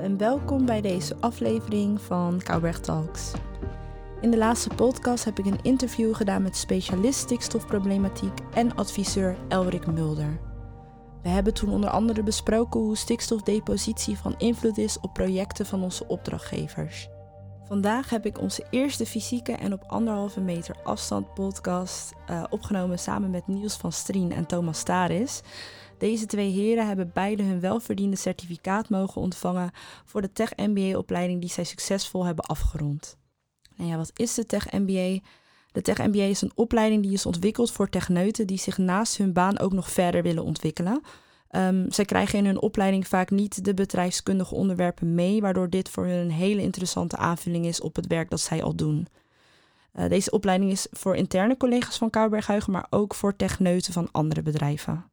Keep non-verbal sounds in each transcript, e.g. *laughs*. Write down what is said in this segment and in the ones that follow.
en welkom bij deze aflevering van Kouberg Talks. In de laatste podcast heb ik een interview gedaan met specialist stikstofproblematiek en adviseur Elrik Mulder. We hebben toen onder andere besproken hoe stikstofdepositie van invloed is op projecten van onze opdrachtgevers. Vandaag heb ik onze eerste fysieke en op anderhalve meter afstand podcast uh, opgenomen samen met Niels van Strien en Thomas Staris. Deze twee heren hebben beide hun welverdiende certificaat mogen ontvangen voor de Tech MBA-opleiding die zij succesvol hebben afgerond. Nou ja, wat is de Tech MBA? De Tech MBA is een opleiding die is ontwikkeld voor techneuten die zich naast hun baan ook nog verder willen ontwikkelen. Um, zij krijgen in hun opleiding vaak niet de bedrijfskundige onderwerpen mee, waardoor dit voor hun een hele interessante aanvulling is op het werk dat zij al doen. Uh, deze opleiding is voor interne collega's van Kouberghuigen, maar ook voor techneuten van andere bedrijven.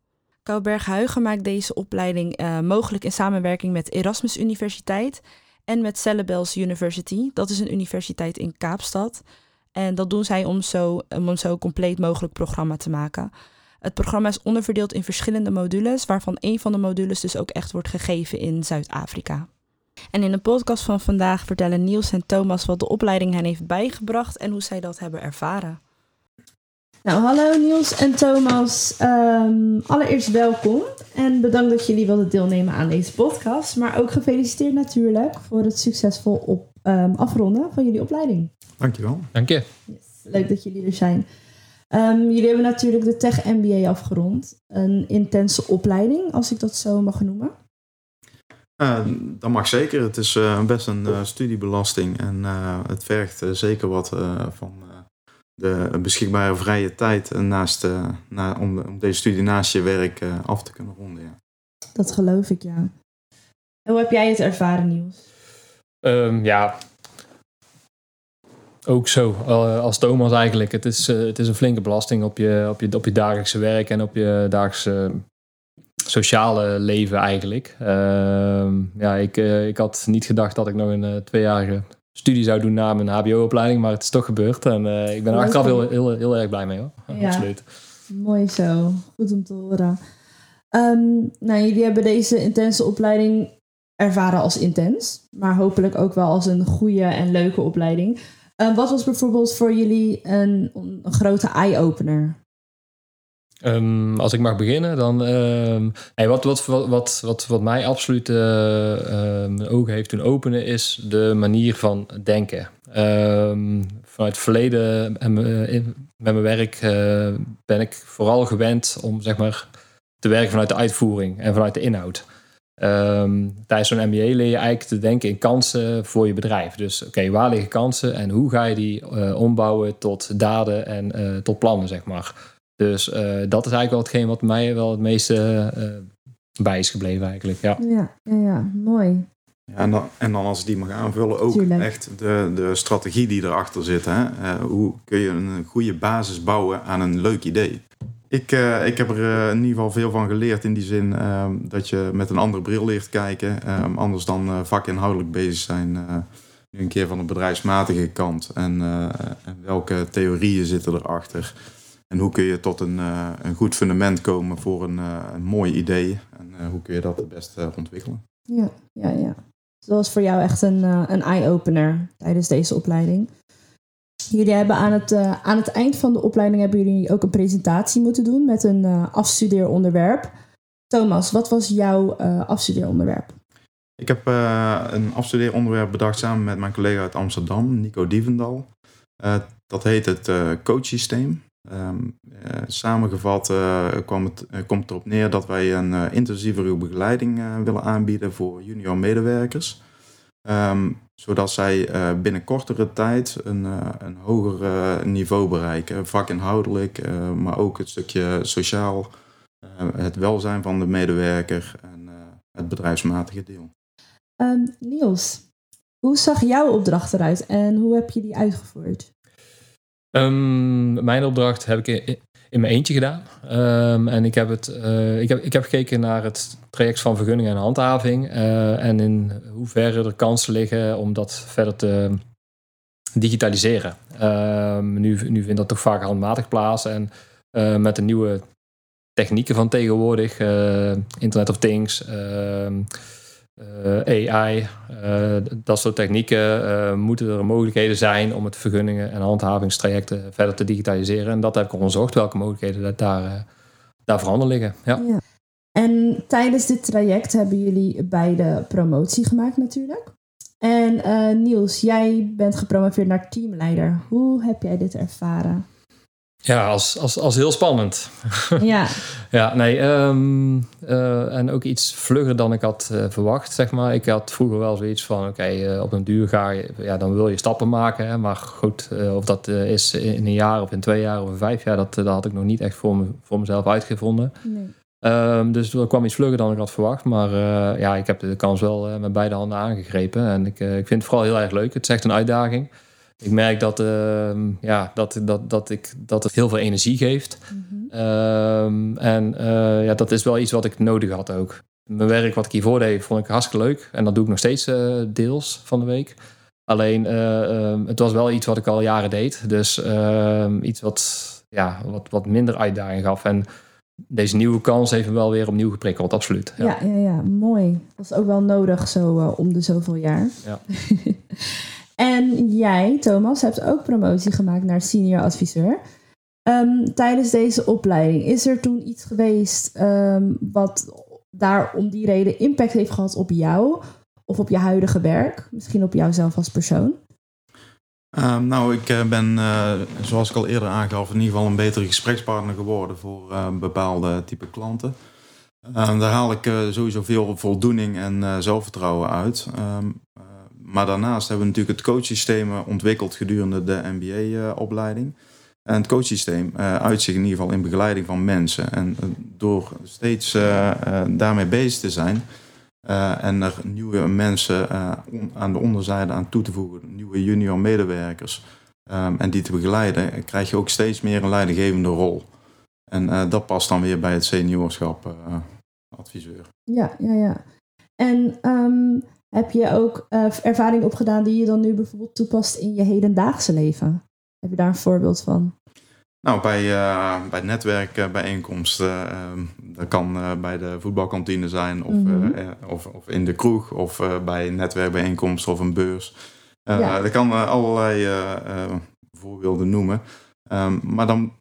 Kouberghuigen maakt deze opleiding uh, mogelijk in samenwerking met Erasmus Universiteit en met Cellebels University. Dat is een universiteit in Kaapstad. En dat doen zij om, zo, om een zo compleet mogelijk programma te maken. Het programma is onderverdeeld in verschillende modules, waarvan een van de modules dus ook echt wordt gegeven in Zuid-Afrika. En in de podcast van vandaag vertellen Niels en Thomas wat de opleiding hen heeft bijgebracht en hoe zij dat hebben ervaren. Nou, hallo Niels en Thomas. Um, allereerst welkom en bedankt dat jullie wilden deelnemen aan deze podcast. Maar ook gefeliciteerd natuurlijk voor het succesvol op, um, afronden van jullie opleiding. Dankjewel. Dank je. Yes, leuk dat jullie er zijn. Um, jullie hebben natuurlijk de Tech MBA afgerond. Een intense opleiding, als ik dat zo mag noemen. Uh, dat mag zeker. Het is uh, best een uh, studiebelasting en het vergt zeker wat van de beschikbare vrije tijd naast, na, om, om, deze studie naast je werk af te kunnen ronden. Ja. Dat geloof ik, ja. En hoe heb jij het ervaren, Niels? Um, ja, ook zo als Thomas eigenlijk. Het is, uh, het is een flinke belasting op je, op, je, op je dagelijkse werk en op je dagelijkse sociale leven eigenlijk. Uh, ja, ik, uh, ik had niet gedacht dat ik nog een tweejarige studie zou doen na mijn HBO-opleiding, maar het is toch gebeurd. En ik ben er achteraf heel, heel, heel erg blij mee hoor. Ja, Absoluut. Mooi zo. Goed om te horen. Um, nou, jullie hebben deze intense opleiding ervaren als intens, maar hopelijk ook wel als een goede en leuke opleiding. Uh, wat was bijvoorbeeld voor jullie een, een grote eye-opener? Um, als ik mag beginnen, dan. Hey, wat, wat, wat, wat, wat mij absoluut uh, ogen heeft doen openen, is de manier van denken. vanuit het verleden en met mijn werk ben ik vooral gewend om zeg maar, te werken vanuit de uitvoering en vanuit de inhoud. Um, tijdens zo'n MBA leer je eigenlijk te denken in kansen voor je bedrijf. Dus oké, waar liggen kansen en hoe ga je die uh, ombouwen tot daden en uh, tot plannen, zeg maar. Dus uh, dat is eigenlijk wel hetgeen wat mij wel het meeste bij is gebleven eigenlijk. Ja, ja, ja, ja mooi. Ja, en, dan, en dan als ik die mag aanvullen, ook Tuurlijk. echt de, de strategie die erachter zit. Hè? hoe kun je een goede basis bouwen aan een leuk idee? Ik, uh, ik heb er uh, in ieder geval veel van geleerd in die zin uh, dat je met een andere bril leert kijken. Um, anders dan uh, vakinhoudelijk bezig zijn. nu een keer van de bedrijfsmatige kant. En, en, welke theorieën zitten erachter. En hoe kun je tot een, een goed fundament komen voor een, een mooi idee. En hoe kun je dat het beste ontwikkelen. Ja, ja, ja. Dus dat was voor jou echt een, een eye-opener tijdens deze opleiding. Jullie hebben aan het, uh, aan het eind van de opleiding hebben jullie ook een presentatie moeten doen met een uh, afstudeeronderwerp. Thomas, wat was jouw uh, afstudeeronderwerp? Ik heb een afstudeeronderwerp bedacht samen met mijn collega uit Amsterdam, Nico Dievendal. dat heet het coachsysteem. Um, samengevat kwam het, komt erop neer dat wij een intensievere begeleiding willen aanbieden voor junior medewerkers. Um, zodat zij uh, binnen kortere tijd een, uh, een hoger uh, niveau bereiken. Vakinhoudelijk, maar ook het stukje sociaal, het welzijn van de medewerker en het bedrijfsmatige deel. Um, Niels, hoe zag jouw opdracht eruit en hoe heb je die uitgevoerd? Um, mijn opdracht heb ik in mijn eentje gedaan. Um, en ik heb, het, uh, ik, heb, ik heb gekeken naar het traject van vergunning en handhaving. Uh, en in hoeverre er kansen liggen om dat verder te digitaliseren. Um, nu, nu vindt dat toch vaak handmatig plaats. En uh, met de nieuwe technieken van tegenwoordig, Internet of Things, AI, dat soort technieken, moeten er mogelijkheden zijn om het vergunningen en handhavingstrajecten verder te digitaliseren. En dat heb ik onderzocht, welke mogelijkheden daar, daar voorhanden liggen. Ja. ja. En tijdens dit traject hebben jullie beide promotie gemaakt natuurlijk. En Niels, jij bent gepromoveerd naar teamleider. Hoe heb jij dit ervaren? Ja, als, als, als heel spannend. Ja. *laughs* ja, nee. Um, uh, en ook iets vlugger dan ik had uh, verwacht, zeg maar. Ik had vroeger wel zoiets van, oké, okay, op een duur ga je... Ja, dan wil je stappen maken. Hè, maar goed, of dat is in een jaar of in twee jaar of in vijf jaar... dat, dat had ik nog niet echt voor, me, voor mezelf uitgevonden. Nee. Um, dus er kwam iets vlugger dan ik had verwacht. Maar ja, ik heb de kans wel met beide handen aangegrepen. En ik, ik vind het vooral heel erg leuk. Het is echt een uitdaging. Ik merk dat, ehm, ja, dat, dat, dat, ik, dat het heel veel energie geeft. Mm -hmm. um, en ja, dat is wel iets wat ik nodig had ook. Mijn werk wat ik hiervoor deed, vond ik hartstikke leuk. En dat doe ik nog steeds deels van de week. Alleen, het was wel iets wat ik al jaren deed. Dus iets wat, ja, wat, wat minder uitdaging gaf. En deze nieuwe kans heeft me wel weer opnieuw geprikkeld, absoluut. Ja, ja, ja, ja. mooi. Dat is ook wel nodig zo om de zoveel jaar. Ja. *laughs* en jij, Thomas, hebt ook promotie gemaakt naar senior adviseur. Um, tijdens deze opleiding, is er toen iets geweest um, wat daar om die reden impact heeft gehad op jou of op je huidige werk? Misschien op jouzelf als persoon? Ehm, nou, ik eh, ben, uh, zoals ik al eerder aangaf, in ieder geval een betere gesprekspartner geworden voor uh, bepaalde type klanten. Ehm, daar haal ik sowieso veel voldoening en zelfvertrouwen uit. Um, maar daarnaast hebben we natuurlijk het coachsysteem ontwikkeld gedurende de MBA-opleiding. En het coachsysteem uit zich in ieder geval in begeleiding van mensen. En door steeds daarmee bezig te zijn, uh, en er nieuwe mensen uh, aan de onderzijde aan toe te voegen, nieuwe junior medewerkers um, en die te begeleiden, krijg je ook steeds meer een leidinggevende rol. En uh, dat past dan weer bij het seniorschap adviseur. Ja, ja, ja. En um, heb je ook ervaring opgedaan die je dan nu bijvoorbeeld toepast in je hedendaagse leven? Heb je daar een voorbeeld van? Nou, bij, uh, bij netwerkbijeenkomsten, uh, dat kan uh, bij de voetbalkantine zijn, of, mm -hmm. of, of, in de kroeg, of bij netwerkbijeenkomsten of een beurs. Ja. Dat kan allerlei voorbeelden noemen. Um, maar dan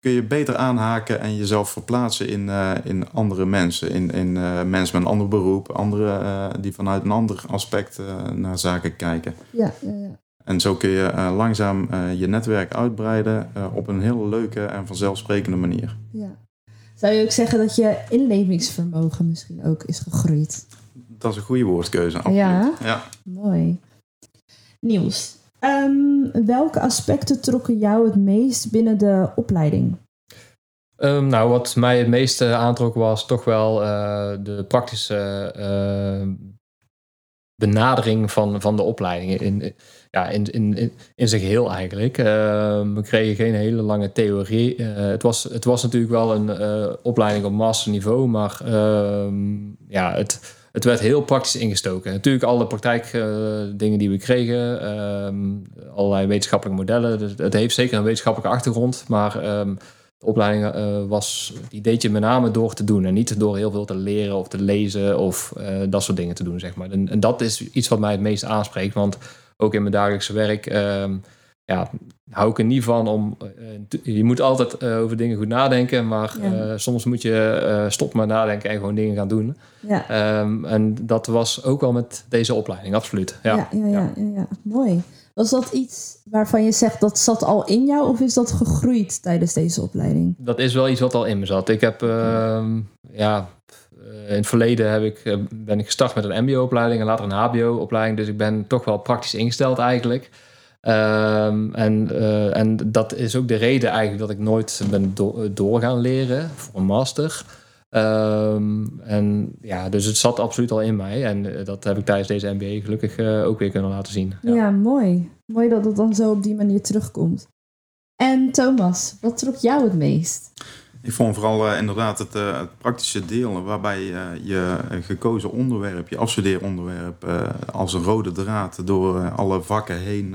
kun je beter aanhaken en jezelf verplaatsen in, in andere mensen. In, in mensen met een ander beroep, anderen die vanuit een ander aspect naar zaken kijken. Ja, ja, ja. En zo kun je uh, langzaam uh, je netwerk uitbreiden uh, op een heel leuke en vanzelfsprekende manier. Ja. Zou je ook zeggen dat je inlevingsvermogen misschien ook is gegroeid? Dat is een goede woordkeuze. Absoluut. Ja? ja. Mooi. Nieuws. Um, welke aspecten trokken jou het meest binnen de opleiding? Um, nou, wat mij het meeste aantrok was toch wel de praktische benadering van, van de opleidingen in, ja, in, in, in zijn geheel eigenlijk. Uh, we kregen geen hele lange theorie. Uh, het, was, het was natuurlijk wel een opleiding op masterniveau, maar ehm, ja, het, het werd heel praktisch ingestoken. Natuurlijk alle praktijkdingen die we kregen, ehm, allerlei wetenschappelijke modellen. Dus het heeft zeker een wetenschappelijke achtergrond, maar ehm, de opleiding uh, was, die deed je met name door te doen en niet door heel veel te leren of te lezen of uh, dat soort dingen te doen, zeg maar. En, dat is iets wat mij het meest aanspreekt, want ook in mijn dagelijkse werk uh, ja, hou ik er niet van om. je moet altijd over dingen goed nadenken, maar ja. soms moet je stoppen met nadenken en gewoon dingen gaan doen. Ja. Um, en dat was ook wel met deze opleiding, absoluut. Ja, ja, ja, ja, ja. mooi. Was dat iets waarvan je zegt dat zat al in jou of is dat gegroeid tijdens deze opleiding? Dat is wel iets wat al in me zat. Ik heb, uh, ja, in het verleden heb ik, eh, ben ik gestart met een MBO-opleiding en later een HBO-opleiding. Dus ik ben toch wel praktisch ingesteld eigenlijk. Um, en, uh, en dat is ook de reden eigenlijk dat ik nooit ben do door gaan leren voor een master. Um, en ja, dus het zat absoluut al in mij. En eh, dat heb ik tijdens deze MBA gelukkig uh, ook weer kunnen laten zien. Ja. ja. mooi. Mooi dat het dan zo op die manier terugkomt. En Thomas, wat trok jou het meest? Ik vond vooral uh, inderdaad het, het, praktische deel, waarbij je gekozen onderwerp, je afstudeeronderwerp, als een rode draad door alle vakken heen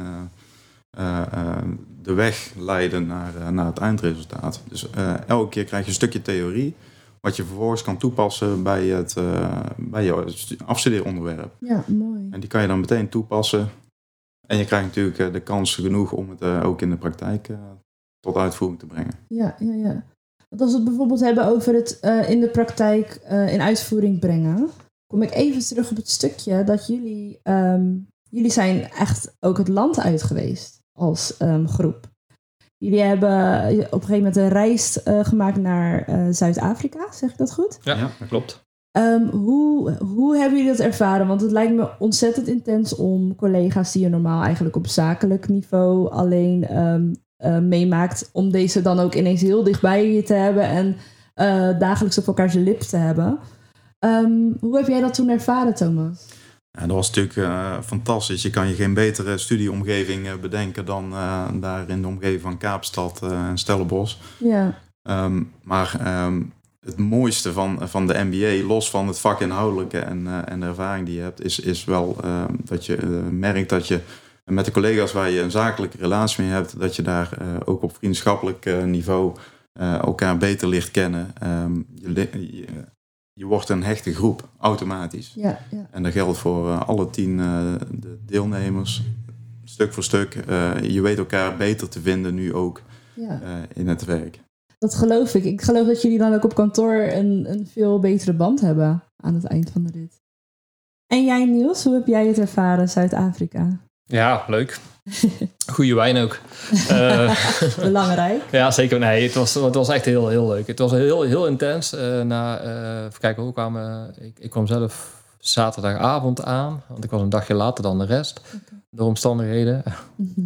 de weg leiden naar, naar het eindresultaat. Dus elke keer krijg je een stukje theorie wat je vervolgens kan toepassen bij, het, uh, bij jouw afstudeeronderwerp. Ja, mooi. En die kan je dan meteen toepassen. En je krijgt natuurlijk de kans genoeg om het ook in de praktijk tot uitvoering te brengen. Ja, ja, ja. Want als we het bijvoorbeeld hebben over het in de praktijk in uitvoering brengen, kom ik even terug op het stukje dat jullie, ehm, jullie zijn echt ook het land uit geweest als um, groep. Jullie hebben op een gegeven moment een reis uh, gemaakt naar uh, Zuid-Afrika, zeg ik dat goed? Ja, dat klopt. Um, hoe, hoe hebben jullie dat ervaren? Want het lijkt me ontzettend intens om collega's die je normaal eigenlijk op zakelijk niveau alleen um, uh, meemaakt, om deze dan ook ineens heel dichtbij je te hebben en dagelijks op elkaar zijn lip te hebben. Um, hoe heb jij dat toen ervaren, Thomas? Dat was natuurlijk uh, fantastisch. Je kan je geen betere studieomgeving uh, bedenken dan uh, daar in de omgeving van Kaapstad en Stellenbosch. Ja. Um, maar um, het mooiste van, van de MBA, los van het vakinhoudelijke en, en de ervaring die je hebt, is, is wel dat je merkt dat je met de collega's waar je een zakelijke relatie mee hebt, dat je daar ook op vriendschappelijk niveau elkaar beter ligt kennen. je, je je wordt een hechte groep, automatisch. Ja, ja. En dat geldt voor uh, alle tien uh, de deelnemers, stuk voor stuk. Uh, je weet elkaar beter te vinden nu ook ja. in het werk. Dat geloof ik. Ik geloof dat jullie dan ook op kantoor een, een veel betere band hebben aan het eind van de rit. En jij Niels, hoe heb jij het ervaren, Zuid-Afrika? Ja, leuk. *laughs* Goede wijn ook. Uh, *laughs* Belangrijk. ja, zeker. Nee, het was, het was echt heel, heel leuk. Het was heel, heel intens. Uh, na, uh, even kijken, hoe kwamen... Ik, ik kwam zelf zaterdagavond aan. Want ik was een dagje later dan de rest. Okay. Door omstandigheden.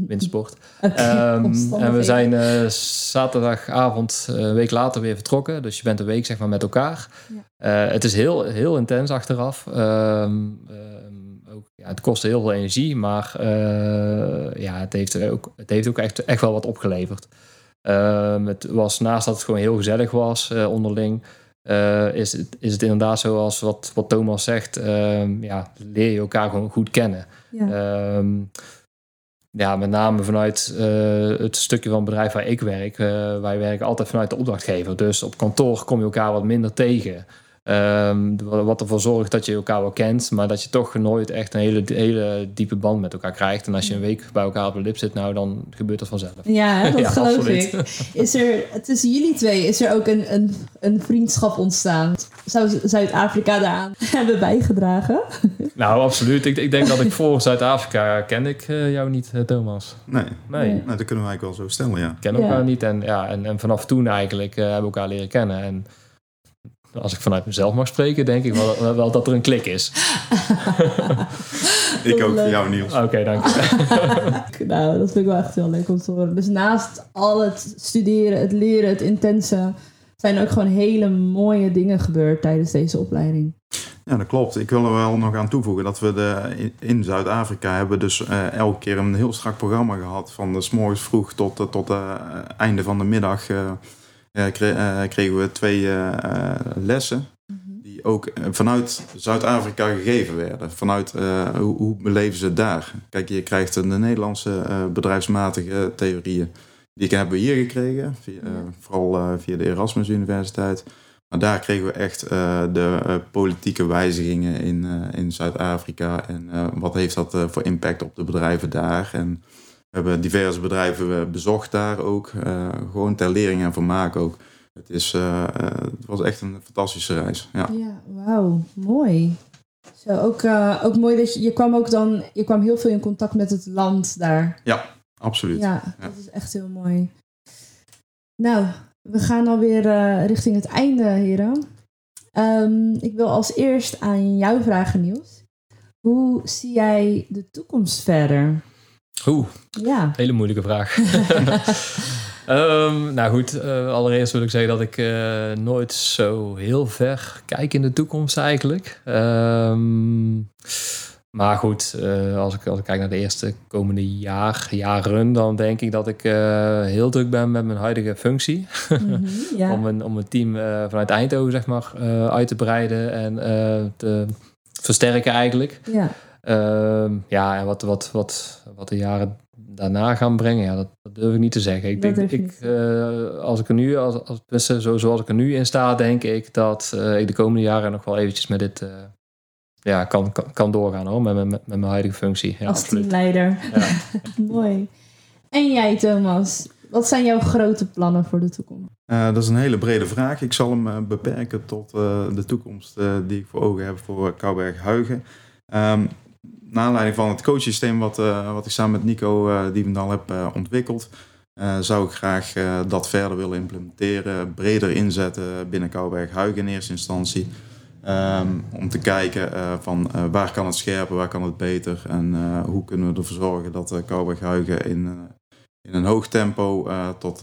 Windsport. Okay, um, en we zijn zaterdagavond een week later weer vertrokken. Dus je bent een week zeg maar met elkaar. Ja. Het is heel, heel intens achteraf. Um, ook, ja, het kostte heel veel energie, maar uh, ja, het heeft ook, het heeft ook echt, echt wel wat opgeleverd. Uh, het was naast dat het gewoon heel gezellig was uh, onderling, is, het, is het inderdaad zoals wat, wat Thomas zegt, ehm, ja, leer je elkaar gewoon goed kennen. Ja, ehm, ja met name vanuit het stukje van het bedrijf waar ik werk. wij werken altijd vanuit de opdrachtgever. Dus op kantoor kom je elkaar wat minder tegen. Um, wat ervoor zorgt dat je elkaar wel kent, maar dat je toch nooit echt een hele, hele diepe band met elkaar krijgt. En als je een week bij elkaar op de lip zit, nou dan gebeurt dat vanzelf. Ja, *laughs* dat ja, geloof absoluut. ik. Is er tussen jullie twee is er ook een, een, een vriendschap ontstaan? Zou Zuid-Afrika daaraan *laughs* hebben bijgedragen? *laughs* Nou, absoluut. Ik, ik denk dat ik voor Zuid-Afrika ken ik uh, jou niet, Thomas. Nee. Nee. nee. dat kunnen we eigenlijk wel zo stellen, ja. Kennen elkaar ja. niet en, ja, en, en vanaf toen eigenlijk uh, hebben we elkaar leren kennen. En als ik vanuit mezelf mag spreken, denk ik wel, *laughs* wel dat er een klik is. *laughs* ik ook voor jou, Niels. Oké, okay, dank je. *laughs* nou, dat vind ik wel echt heel leuk om te horen. Dus naast al het studeren, het leren, het intense, zijn er ook gewoon hele mooie dingen gebeurd tijdens deze opleiding. Ja, dat klopt. Ik wil er wel nog aan toevoegen dat we de, in Zuid-Afrika hebben dus uh, elke keer een heel strak programma gehad. Van de s morgens vroeg tot, uh, tot het uh, einde van de middag kregen we twee lessen. Die ook vanuit Zuid-Afrika gegeven werden. Vanuit hoe, hoe beleven ze het daar? Kijk, je krijgt de Nederlandse bedrijfsmatige theorieën. Die hebben we hier gekregen, via, vooral via de Erasmus Universiteit. Maar daar kregen we echt uh, de uh, politieke wijzigingen in, uh, in Zuid-Afrika. En wat heeft dat voor impact op de bedrijven daar? En we hebben diverse bedrijven bezocht daar ook. gewoon ter lering en vermaak ook. Het, is, het was echt een fantastische reis. Ja, ja wauw, mooi. Zo, ook, ook mooi dat je, je kwam ook dan, je kwam heel veel in contact met het land daar. Ja, absoluut. Ja, dat is echt heel mooi. Nou, we gaan alweer richting het einde, heren. Um, ik wil als eerst aan jou vragen, Niels. Hoe zie jij de toekomst verder? Oeh, ja. hele moeilijke vraag. um, *laughs* nou goed, uh, allereerst wil ik zeggen dat ik uh, nooit zo heel ver kijk in de toekomst eigenlijk. Um, maar goed, uh, als, ik, als ik kijk naar de eerste komende jaar, jaren, dan denk ik dat ik heel druk ben met mijn huidige functie. -hmm, *laughs* ja. om, een, om een team vanuit Eindhoven zeg maar, uit te breiden en te versterken eigenlijk. Ja, ehm, ja en wat, wat, wat, wat de jaren daarna gaan brengen, ja, dat, dat durf ik niet te zeggen. Ik Dat denk, ik, eh, als ik er nu, als, als, zo, zoals ik er nu in sta, denk ik dat eh, ik de komende jaren nog wel eventjes met dit, eh, ja, kan, kan, kan doorgaan hoor, met, met, met mijn huidige functie. Ja, als absoluut. teamleider. Ja. *laughs* Mooi. En jij, Thomas? Wat zijn jouw grote plannen voor de toekomst? Eh, dat is een hele brede vraag. Ik zal hem beperken tot eh, de toekomst eh, die ik voor ogen heb voor Kouwberg Huigen. Ehm naar aanleiding van het coachsysteem wat, eh, wat ik samen met Nico eh Dievendal heb eh, ontwikkeld, zou ik graag dat verder willen implementeren, breder inzetten binnen Kouwberg Huigen in eerste instantie. Ehm, om te kijken van waar kan het scherper, waar kan het beter en hoe kunnen we ervoor zorgen dat uh, Kouwberg Huigen in, in een hoog tempo tot,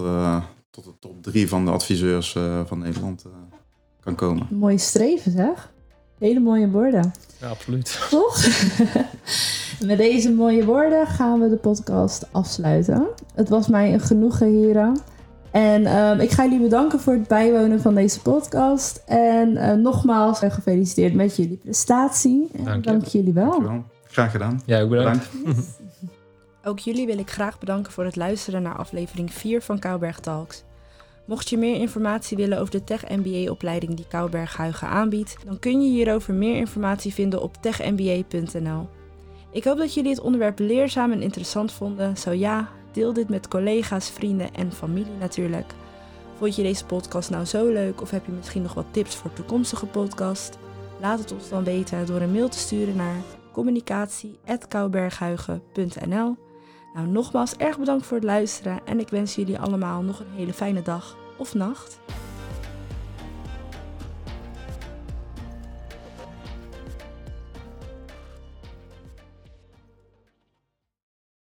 tot de top drie van de adviseurs van Nederland kan komen. Mooie streven, zeg. Hele mooie woorden. Ja, absoluut. Toch? *laughs* Met deze mooie woorden gaan we de podcast afsluiten. Het was mij een genoegen, heren. En ehm, ik ga jullie bedanken voor het bijwonen van deze podcast. En eh, nogmaals eh, gefeliciteerd met jullie prestatie. En Dank jullie wel. Dankjewel. Graag gedaan. Ja, ook bedankt. Bedankt. *laughs* Ook jullie wil ik graag bedanken voor het luisteren naar aflevering 4 van Kouberg Talks. Mocht je meer informatie willen over de Tech MBA-opleiding die Kouberg Huigen aanbiedt, dan kun je hierover meer informatie vinden op techmba.nl. Ik hoop dat jullie het onderwerp leerzaam en interessant vonden. Zo ja, deel dit met collega's, vrienden en familie natuurlijk. Vond je deze podcast nou zo leuk of heb je misschien nog wat tips voor toekomstige podcast? Laat het ons dan weten door een mail te sturen naar communicatie.kouberghuigen.nl Nou, nogmaals erg bedankt voor het luisteren en ik wens jullie allemaal nog een hele fijne dag of nacht.